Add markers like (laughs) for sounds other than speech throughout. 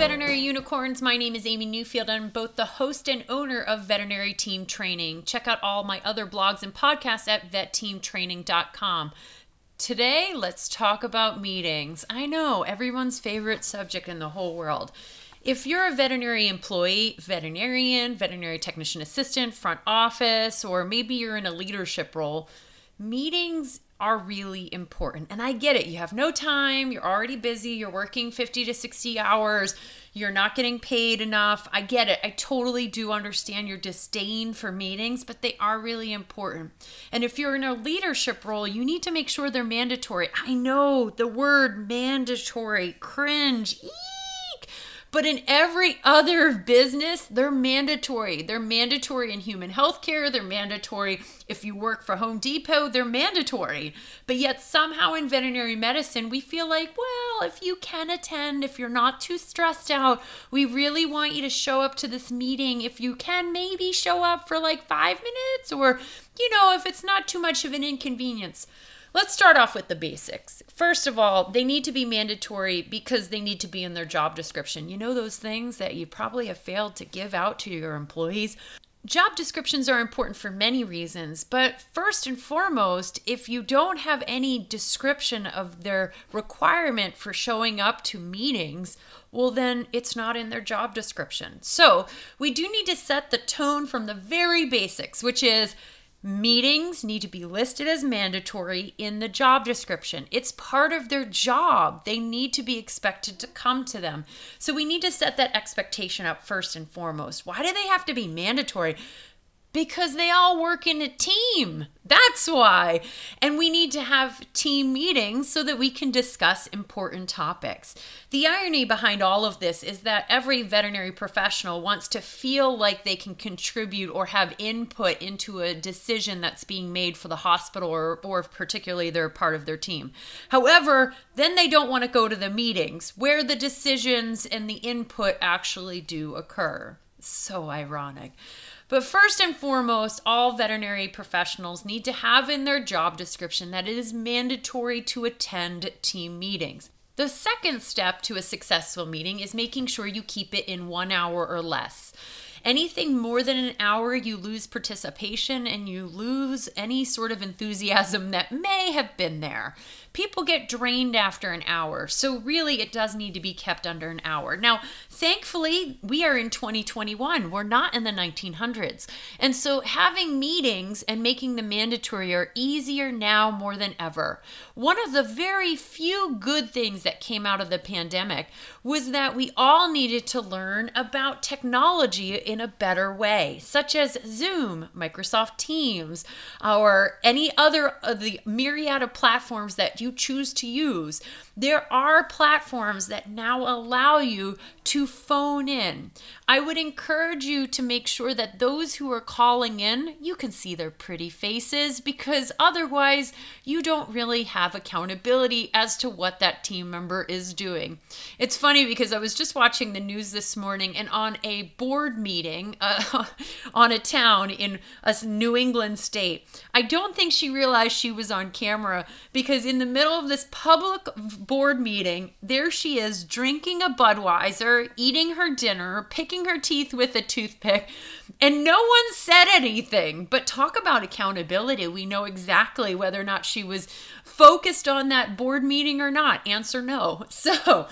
Veterinary Unicorns. My name is Amy Newfield. I'm both the host and owner of Veterinary Team Training. Check out all my other blogs and podcasts at vetteamtraining.com. Today, let's talk about meetings. I know, everyone's favorite subject in the whole world. If you're a veterinary employee, veterinarian, veterinary technician assistant, front office, or maybe you're in a leadership role, meetings are really important. And I get it. You have no time, you're already busy, you're working 50 to 60 hours, you're not getting paid enough. I get it. I totally do understand your disdain for meetings, but they are really important. And if you're in a leadership role, you need to make sure they're mandatory. I know the word mandatory, cringe. But in every other business, they're mandatory. They're mandatory in human healthcare. They're mandatory if you work for Home Depot. They're mandatory. But yet, somehow in veterinary medicine, we feel like, well, if you can attend, if you're not too stressed out, we really want you to show up to this meeting. If you can, maybe show up for like five minutes, or, you know, if it's not too much of an inconvenience. Let's start off with the basics. First of all, they need to be mandatory because they need to be in their job description. You know, those things that you probably have failed to give out to your employees. Job descriptions are important for many reasons, but first and foremost, if you don't have any description of their requirement for showing up to meetings, well, then it's not in their job description. So we do need to set the tone from the very basics, which is Meetings need to be listed as mandatory in the job description. It's part of their job. They need to be expected to come to them. So we need to set that expectation up first and foremost. Why do they have to be mandatory? Because they all work in a team. That's why. And we need to have team meetings so that we can discuss important topics. The irony behind all of this is that every veterinary professional wants to feel like they can contribute or have input into a decision that's being made for the hospital or, or particularly they're part of their team. However, then they don't want to go to the meetings where the decisions and the input actually do occur. So ironic. But first and foremost, all veterinary professionals need to have in their job description that it is mandatory to attend team meetings. The second step to a successful meeting is making sure you keep it in one hour or less. Anything more than an hour, you lose participation and you lose any sort of enthusiasm that may have been there. People get drained after an hour, so really it does need to be kept under an hour. Now, thankfully, we are in 2021. We're not in the 1900s. And so having meetings and making them mandatory are easier now more than ever. One of the very few good things that came out of the pandemic was that we all needed to learn about technology in a better way, such as Zoom, Microsoft Teams, or any other of the myriad of platforms that you choose to use. There are platforms that now allow you to phone in. I would encourage you to make sure that those who are calling in, you can see their pretty faces because otherwise you don't really have accountability as to what that team member is doing. It's funny because I was just watching the news this morning and on a board meeting (laughs) uh, on a town in a New England state, I don't think she realized she was on camera because in the middle of this public board meeting, there she is drinking a Budweiser eating her dinner, picking her teeth with a toothpick, and no one said anything. But talk about accountability. We know exactly whether or not she was focused on that board meeting or not. Answer no. (laughs) So,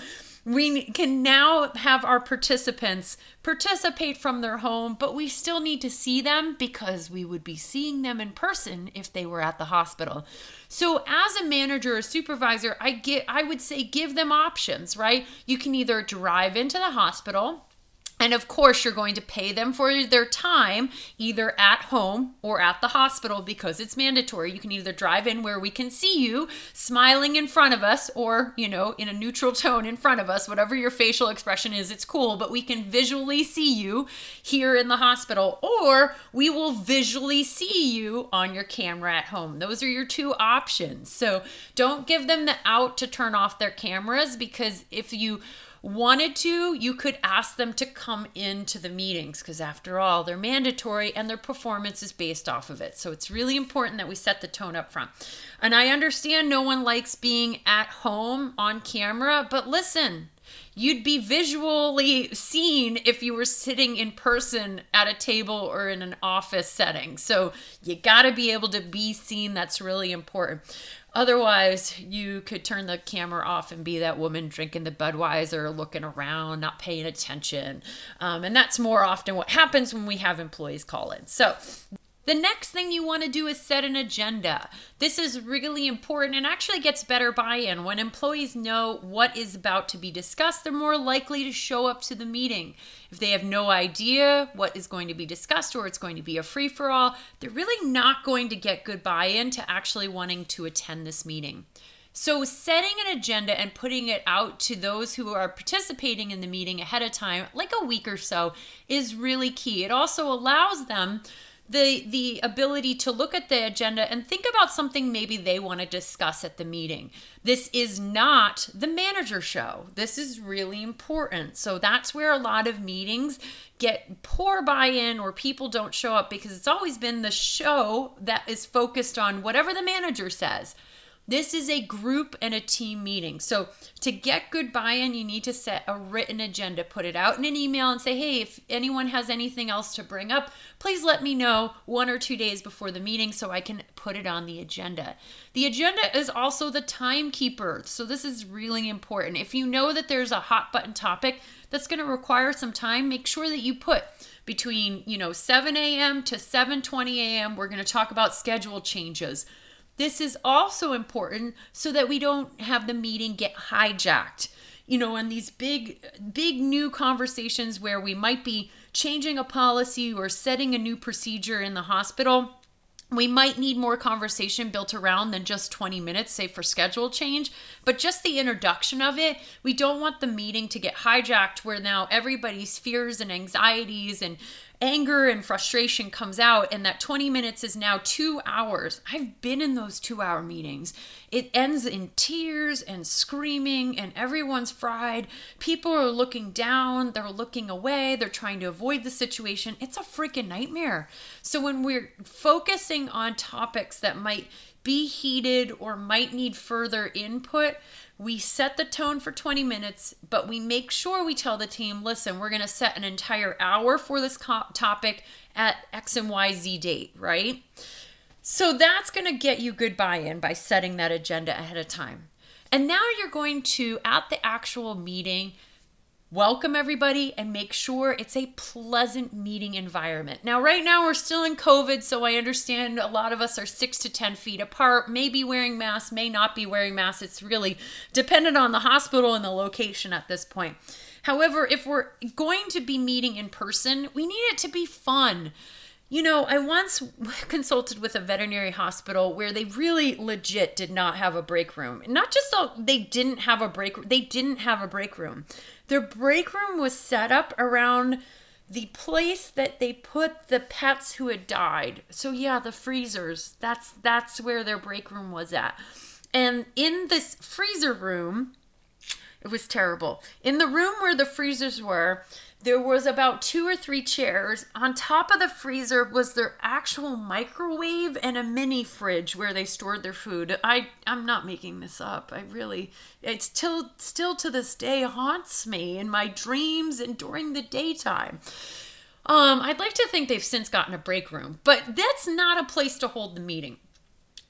we can now have our participants participate from their home, but we still need to see them because we would be seeing them in person if they were at the hospital. So as a manager or supervisor, I get I would say give them options, right? You can either drive into the hospital and of course, you're going to pay them for their time either at home or at the hospital because it's mandatory. You can either drive in where we can see you smiling in front of us or, you know, in a neutral tone in front of us, whatever your facial expression is, it's cool, but we can visually see you here in the hospital or we will visually see you on your camera at home. Those are your two options. So don't give them the out to turn off their cameras because if you wanted to, you could ask them to come into the meetings because, after all, they're mandatory and their performance is based off of it. So it's really important that we set the tone up front. And I understand no one likes being at home on camera, but listen, You'd be visually seen if you were sitting in person at a table or in an office setting. So you got to be able to be seen. That's really important. Otherwise, you could turn the camera off and be that woman drinking the Budweiser, looking around, not paying attention. Um, and that's more often what happens when we have employees call in. So, the next thing you want to do is set an agenda. This is really important and actually gets better buy in. When employees know what is about to be discussed, they're more likely to show up to the meeting. If they have no idea what is going to be discussed or it's going to be a free for all, they're really not going to get good buy in to actually wanting to attend this meeting. So, setting an agenda and putting it out to those who are participating in the meeting ahead of time, like a week or so, is really key. It also allows them the the ability to look at the agenda and think about something maybe they want to discuss at the meeting. This is not the manager show. This is really important. So that's where a lot of meetings get poor buy-in or people don't show up because it's always been the show that is focused on whatever the manager says. This is a group and a team meeting. So, to get good buy in, you need to set a written agenda, put it out in an email, and say, hey, if anyone has anything else to bring up, please let me know one or two days before the meeting so I can put it on the agenda. The agenda is also the timekeeper. So, this is really important. If you know that there's a hot button topic that's going to require some time, make sure that you put between you know 7 a.m to 7.20 a.m we're going to talk about schedule changes this is also important so that we don't have the meeting get hijacked. You know, in these big, big new conversations where we might be changing a policy or setting a new procedure in the hospital, we might need more conversation built around than just 20 minutes, say for schedule change, but just the introduction of it. We don't want the meeting to get hijacked where now everybody's fears and anxieties and anger and frustration comes out and that 20 minutes is now 2 hours. I've been in those 2-hour meetings. It ends in tears and screaming and everyone's fried. People are looking down, they're looking away, they're trying to avoid the situation. It's a freaking nightmare. So when we're focusing on topics that might be heated or might need further input, we set the tone for 20 minutes, but we make sure we tell the team listen, we're going to set an entire hour for this co- topic at X and Y Z date, right? So that's going to get you good buy in by setting that agenda ahead of time. And now you're going to, at the actual meeting, welcome everybody and make sure it's a pleasant meeting environment. Now, right now we're still in COVID, so I understand a lot of us are six to 10 feet apart, may be wearing masks, may not be wearing masks. It's really dependent on the hospital and the location at this point. However, if we're going to be meeting in person, we need it to be fun. You know, I once (laughs) consulted with a veterinary hospital where they really legit did not have a break room. Not just so they didn't have a break they didn't have a break room. Their break room was set up around the place that they put the pets who had died. So yeah, the freezers. That's that's where their break room was at. And in this freezer room, it was terrible. In the room where the freezers were, there was about two or three chairs. On top of the freezer was their actual microwave and a mini fridge where they stored their food. I I'm not making this up. I really it's still still to this day haunts me in my dreams and during the daytime. Um, I'd like to think they've since gotten a break room, but that's not a place to hold the meeting.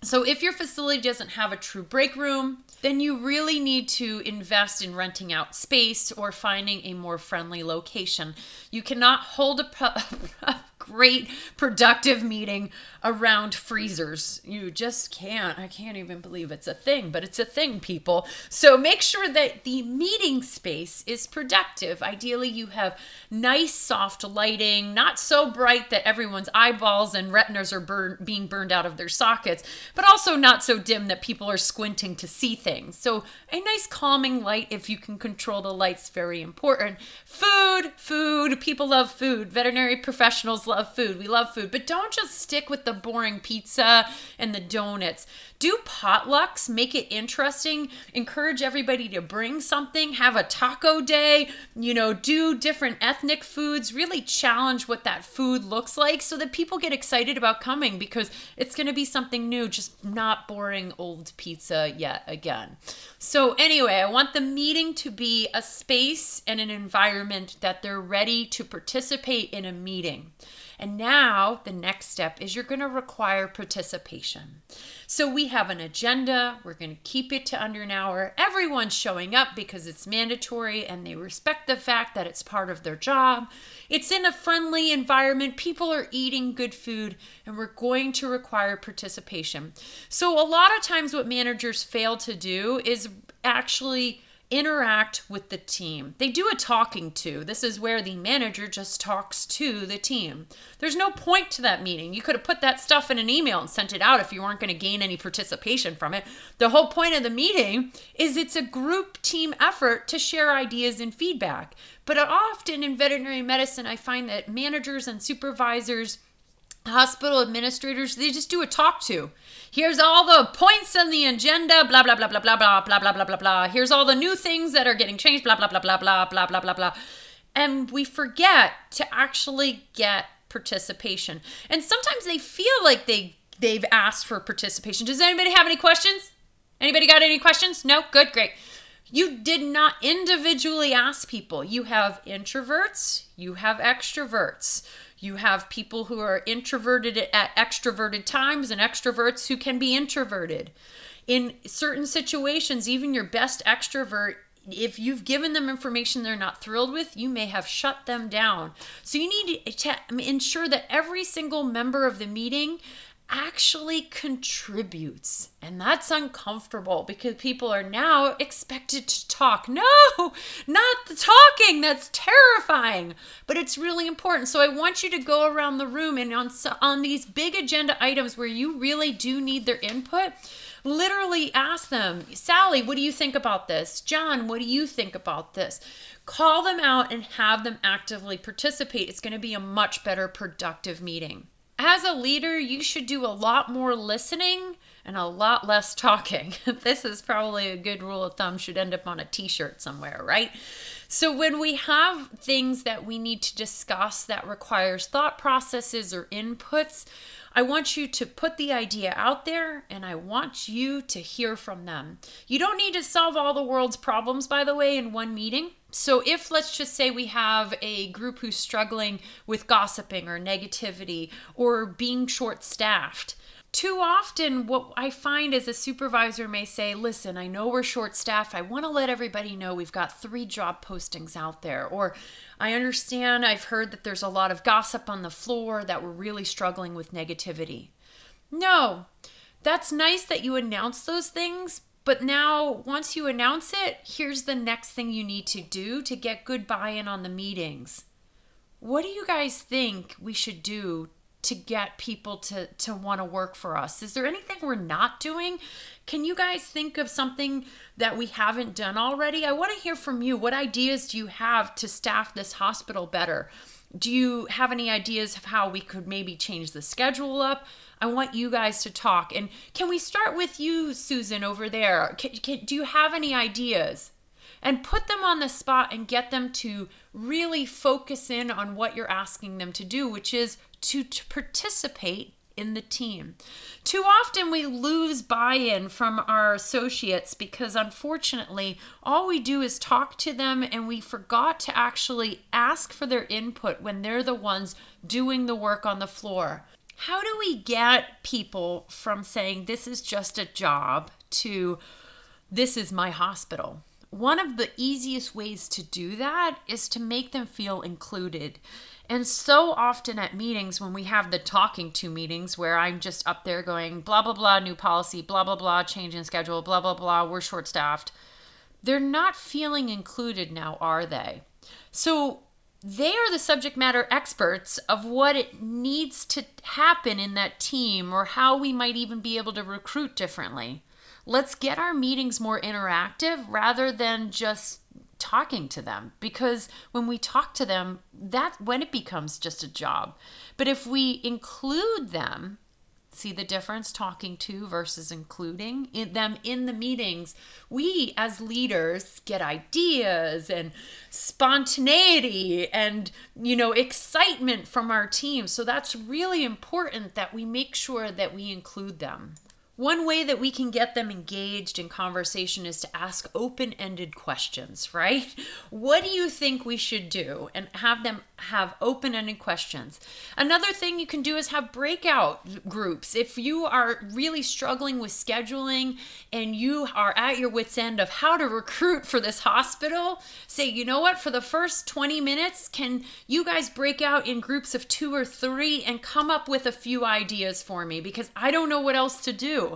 So if your facility doesn't have a true break room, then you really need to invest in renting out space or finding a more friendly location. You cannot hold a, (laughs) a great productive meeting around freezers. You just can't. I can't even believe it's a thing, but it's a thing, people. So make sure that the meeting space is productive. Ideally, you have nice, soft lighting, not so bright that everyone's eyeballs and retinas are burn, being burned out of their sockets, but also not so dim that people are squinting to see things. So a nice, calming light, if you can control the lights, very important. Food, food. People love food. Veterinary professionals love food. We love food, but don't just stick with the boring pizza and the donuts. Do potlucks, make it interesting, encourage everybody to bring something, have a taco day, you know, do different ethnic foods, really challenge what that food looks like so that people get excited about coming because it's going to be something new, just not boring old pizza yet again. So, anyway, I want the meeting to be a space and an environment that they're ready to participate in a meeting. And now the next step is you're going to require participation. So we have an agenda. We're going to keep it to under an hour. Everyone's showing up because it's mandatory and they respect the fact that it's part of their job. It's in a friendly environment. People are eating good food and we're going to require participation. So a lot of times what managers fail to do is actually interact with the team. They do a talking to. This is where the manager just talks to the team. There's no point to that meeting. You could have put that stuff in an email and sent it out if you weren't going to gain any participation from it. The whole point of the meeting is it's a group team effort to share ideas and feedback. But often in veterinary medicine, I find that managers and supervisors hospital administrators they just do a talk to here's all the points on the agenda blah blah blah blah blah blah blah blah blah blah blah here's all the new things that are getting changed blah blah blah blah blah blah blah blah blah and we forget to actually get participation and sometimes they feel like they they've asked for participation does anybody have any questions anybody got any questions no good great you did not individually ask people you have introverts you have extroverts you have people who are introverted at extroverted times and extroverts who can be introverted. In certain situations, even your best extrovert if you've given them information they're not thrilled with, you may have shut them down. So you need to ensure that every single member of the meeting actually contributes. And that's uncomfortable because people are now expected to talk. No, not the talking. That's terrifying. But it's really important. So I want you to go around the room and on on these big agenda items where you really do need their input, literally ask them, "Sally, what do you think about this? John, what do you think about this?" Call them out and have them actively participate. It's going to be a much better productive meeting as a leader, you should do a lot more listening and a lot less talking. (laughs) this is probably a good rule of thumb, should end up on a t shirt somewhere, right? So, when we have things that we need to discuss that requires thought processes or inputs, I want you to put the idea out there and I want you to hear from them. You don't need to solve all the world's problems, by the way, in one meeting. So, if let's just say we have a group who's struggling with gossiping or negativity or being short staffed, too often, what I find is a supervisor may say, Listen, I know we're short staffed. I want to let everybody know we've got three job postings out there. Or I understand I've heard that there's a lot of gossip on the floor that we're really struggling with negativity. No, that's nice that you announce those things, but now, once you announce it, here's the next thing you need to do to get good buy in on the meetings. What do you guys think we should do to get people to to want to work for us. Is there anything we're not doing? Can you guys think of something that we haven't done already? I want to hear from you. What ideas do you have to staff this hospital better? Do you have any ideas of how we could maybe change the schedule up? I want you guys to talk and can we start with you susan over there? Can, can, do you have any ideas and put them on the spot and get them to really focus in on what you're asking them to do, which is to, to participate in the team. Too often we lose buy in from our associates because unfortunately all we do is talk to them and we forgot to actually ask for their input when they're the ones doing the work on the floor. How do we get people from saying this is just a job to this is my hospital? One of the easiest ways to do that is to make them feel included. And so often at meetings, when we have the talking to meetings where I'm just up there going, blah, blah, blah, new policy, blah, blah, blah, change in schedule, blah, blah, blah, we're short staffed, they're not feeling included now, are they? So they are the subject matter experts of what it needs to happen in that team or how we might even be able to recruit differently. Let's get our meetings more interactive rather than just talking to them. Because when we talk to them that's when it becomes just a job. But if we include them see the difference talking to versus including in them in the meetings we as leaders get ideas and spontaneity and you know excitement from our team. So that's really important that we make sure that we include them one way that we can get them engaged in conversation is to ask open ended questions, right? What do you think we should do? And have them have open ended questions. Another thing you can do is have breakout groups. If you are really struggling with scheduling and you are at your wits' end of how to recruit for this hospital, say, you know what, for the first 20 minutes, can you guys break out in groups of two or three and come up with a few ideas for me? Because I don't know what else to do.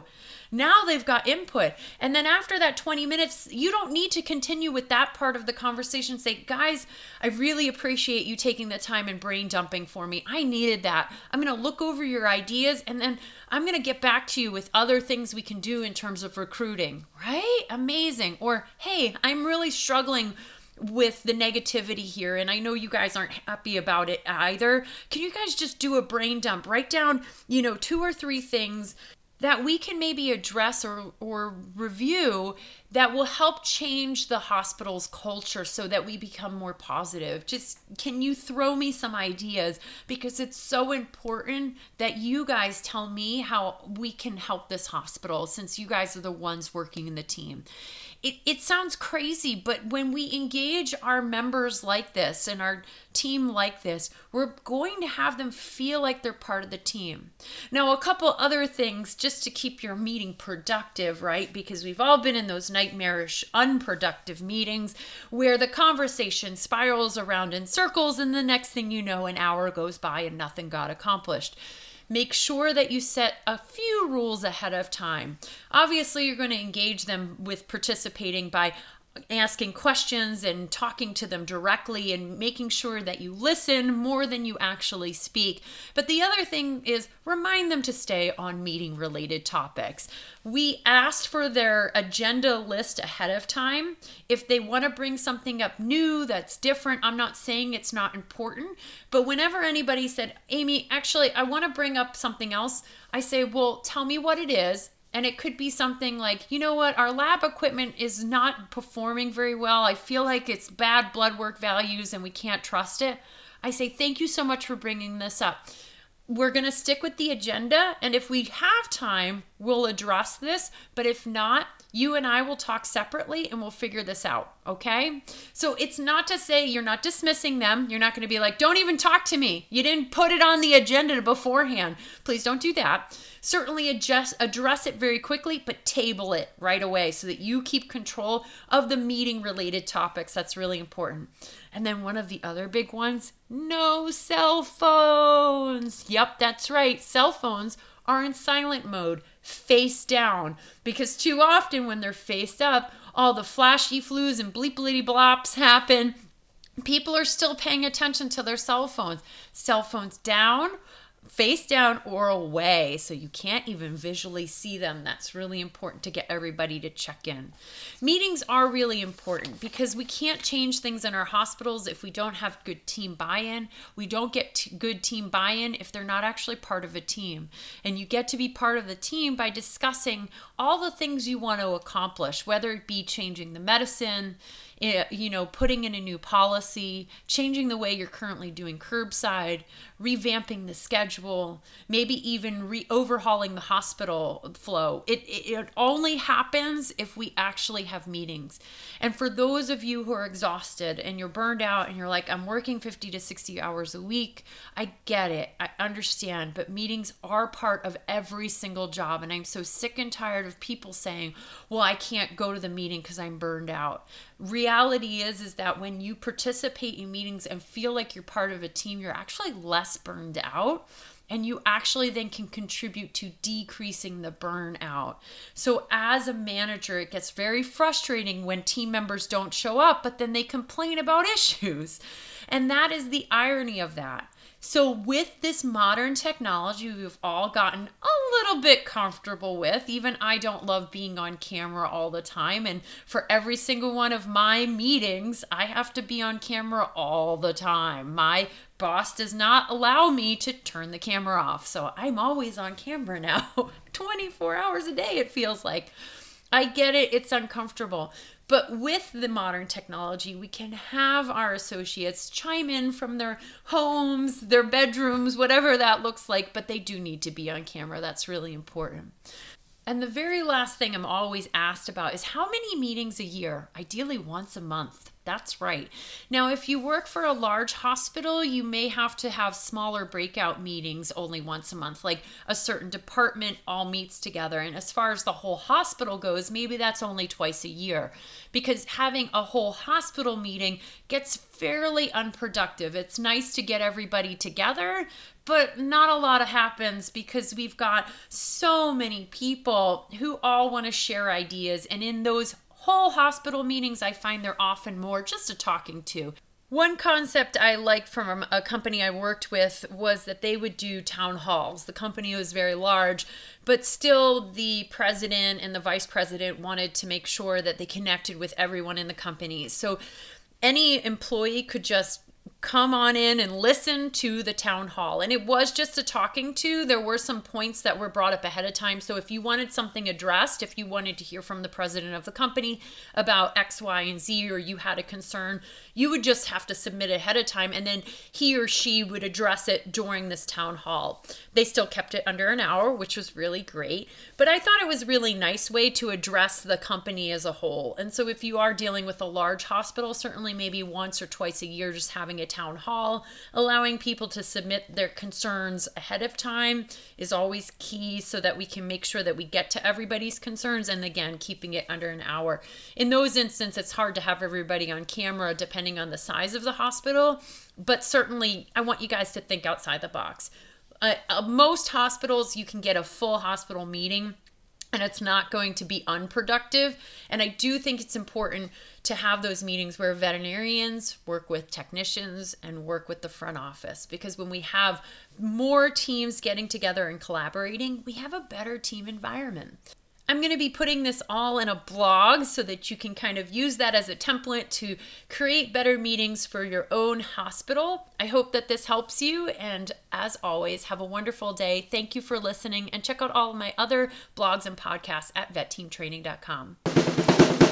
Now they've got input. And then after that 20 minutes, you don't need to continue with that part of the conversation. Say, guys, I really appreciate you taking the time and brain dumping for me. I needed that. I'm going to look over your ideas and then I'm going to get back to you with other things we can do in terms of recruiting, right? Amazing. Or, hey, I'm really struggling with the negativity here and I know you guys aren't happy about it either. Can you guys just do a brain dump? Write down, you know, two or three things that we can maybe address or, or review that will help change the hospital's culture so that we become more positive. Just can you throw me some ideas? Because it's so important that you guys tell me how we can help this hospital since you guys are the ones working in the team it, it sounds crazy, but when we engage our members like this and our team like this, we're going to have them feel like they're part of the team. Now, a couple other things just to keep your meeting productive, right? Because we've all been in those nightmarish, unproductive meetings where the conversation spirals around in circles, and the next thing you know, an hour goes by and nothing got accomplished. Make sure that you set a few rules ahead of time. Obviously, you're going to engage them with participating by asking questions and talking to them directly and making sure that you listen more than you actually speak. But the other thing is remind them to stay on meeting related topics. We asked for their agenda list ahead of time. If they want to bring something up new that's different, I'm not saying it's not important, but whenever anybody said, Amy, actually, I want to bring up something else, I say, well, tell me what it is and it could be something like, you know what, our lab equipment is not performing very well. I feel like it's bad blood work values and we can't trust it. I say, thank you so much for bringing this up. We're going to stick with the agenda. And if we have time, we'll address this. But if not, you and I will talk separately and we'll figure this out. Okay. So it's not to say you're not dismissing them. You're not going to be like, don't even talk to me. You didn't put it on the agenda beforehand. Please don't do that. Certainly adjust, address it very quickly, but table it right away so that you keep control of the meeting related topics. That's really important. And then one of the other big ones no cell phones. Yep, that's right. Cell phones are in silent mode face down because too often when they're faced up, all the flashy flues and bleepity blops happen. People are still paying attention to their cell phones. Cell phones down face down or away so you can't even visually see them. That's really important to get everybody to check in. Meetings are really important because we can't change things in our hospitals if we don't have good team buy in. We don't get t- good team buy in if they're not actually part of a team. And you get to be part of the team by discussing all the things you want to accomplish, whether it be changing the medicine, Eh, you know, putting in a new policy, changing the way you're currently doing curbside, revamping the schedule, maybe even re overhauling the hospital flow. It, it, it only happens if we actually have meetings. And for those of you who are exhausted and you're burned out and you're like, I'm working 50 to 60 hours a week, I get it. I understand. But meetings are part of every single job. And I'm so sick and tired of people saying, well, I can't go to the meeting because I'm burned out reality is is that when you participate in meetings and feel like you're part of a team you're actually less burned out and you actually then can contribute to decreasing the burnout. So, as a manager, it gets very frustrating when team members don't show up, but then they complain about (laughs) issues. And that is the irony of that. So, with this modern technology, we've all gotten a little bit comfortable with. Even I don't love being on camera all the time. And for every single one of my meetings, I have to be on camera all the time. My boss does not allow me to turn the camera off. So, I'm always on camera now, (laughs) 24 hours a day, it feels like. I get it, it's uncomfortable. But with the modern technology, we can have our associates chime in from their homes, their bedrooms, whatever that looks like, but they do need to be on camera. That's really important. And the very last thing I'm always asked about is how many meetings a year? Ideally, once a month. That's right. Now, if you work for a large hospital, you may have to have smaller breakout meetings only once a month, like a certain department all meets together. And as far as the whole hospital goes, maybe that's only twice a year because having a whole hospital meeting gets fairly unproductive. It's nice to get everybody together, but not a lot happens because we've got so many people who all want to share ideas. And in those whole hospital meetings, I find they're often more just a talking to. One concept I liked from a company I worked with was that they would do town halls. The company was very large, but still the president and the vice president wanted to make sure that they connected with everyone in the company. So any employee could just come on in and listen to the town hall. And it was just a talking to. There were some points that were brought up ahead of time. So if you wanted something addressed, if you wanted to hear from the president of the company about X, Y, and Z, or you had a concern, you would just have to submit ahead of time. And then he or she would address it during this town hall. They still kept it under an hour, which was really great. But I thought it was really nice way to address the company as a whole. And so if you are dealing with a large hospital, certainly maybe once or twice a year, just having a town hall. Allowing people to submit their concerns ahead of time is always key so that we can make sure that we get to everybody's concerns and again, keeping it under an hour. In those instances, it's hard to have everybody on camera depending on the size of the hospital, but certainly I want you guys to think outside the box. Uh, uh, most hospitals, you can get a full hospital meeting and it's not going to be unproductive. And I do think it's important to have those meetings where veterinarians work with technicians and work with the front office because when we have more teams getting together and collaborating, we have a better team environment. I'm going to be putting this all in a blog so that you can kind of use that as a template to create better meetings for your own hospital. I hope that this helps you. And as always, have a wonderful day. Thank you for listening and check out all of my other blogs and podcasts at vetteamtraining.com.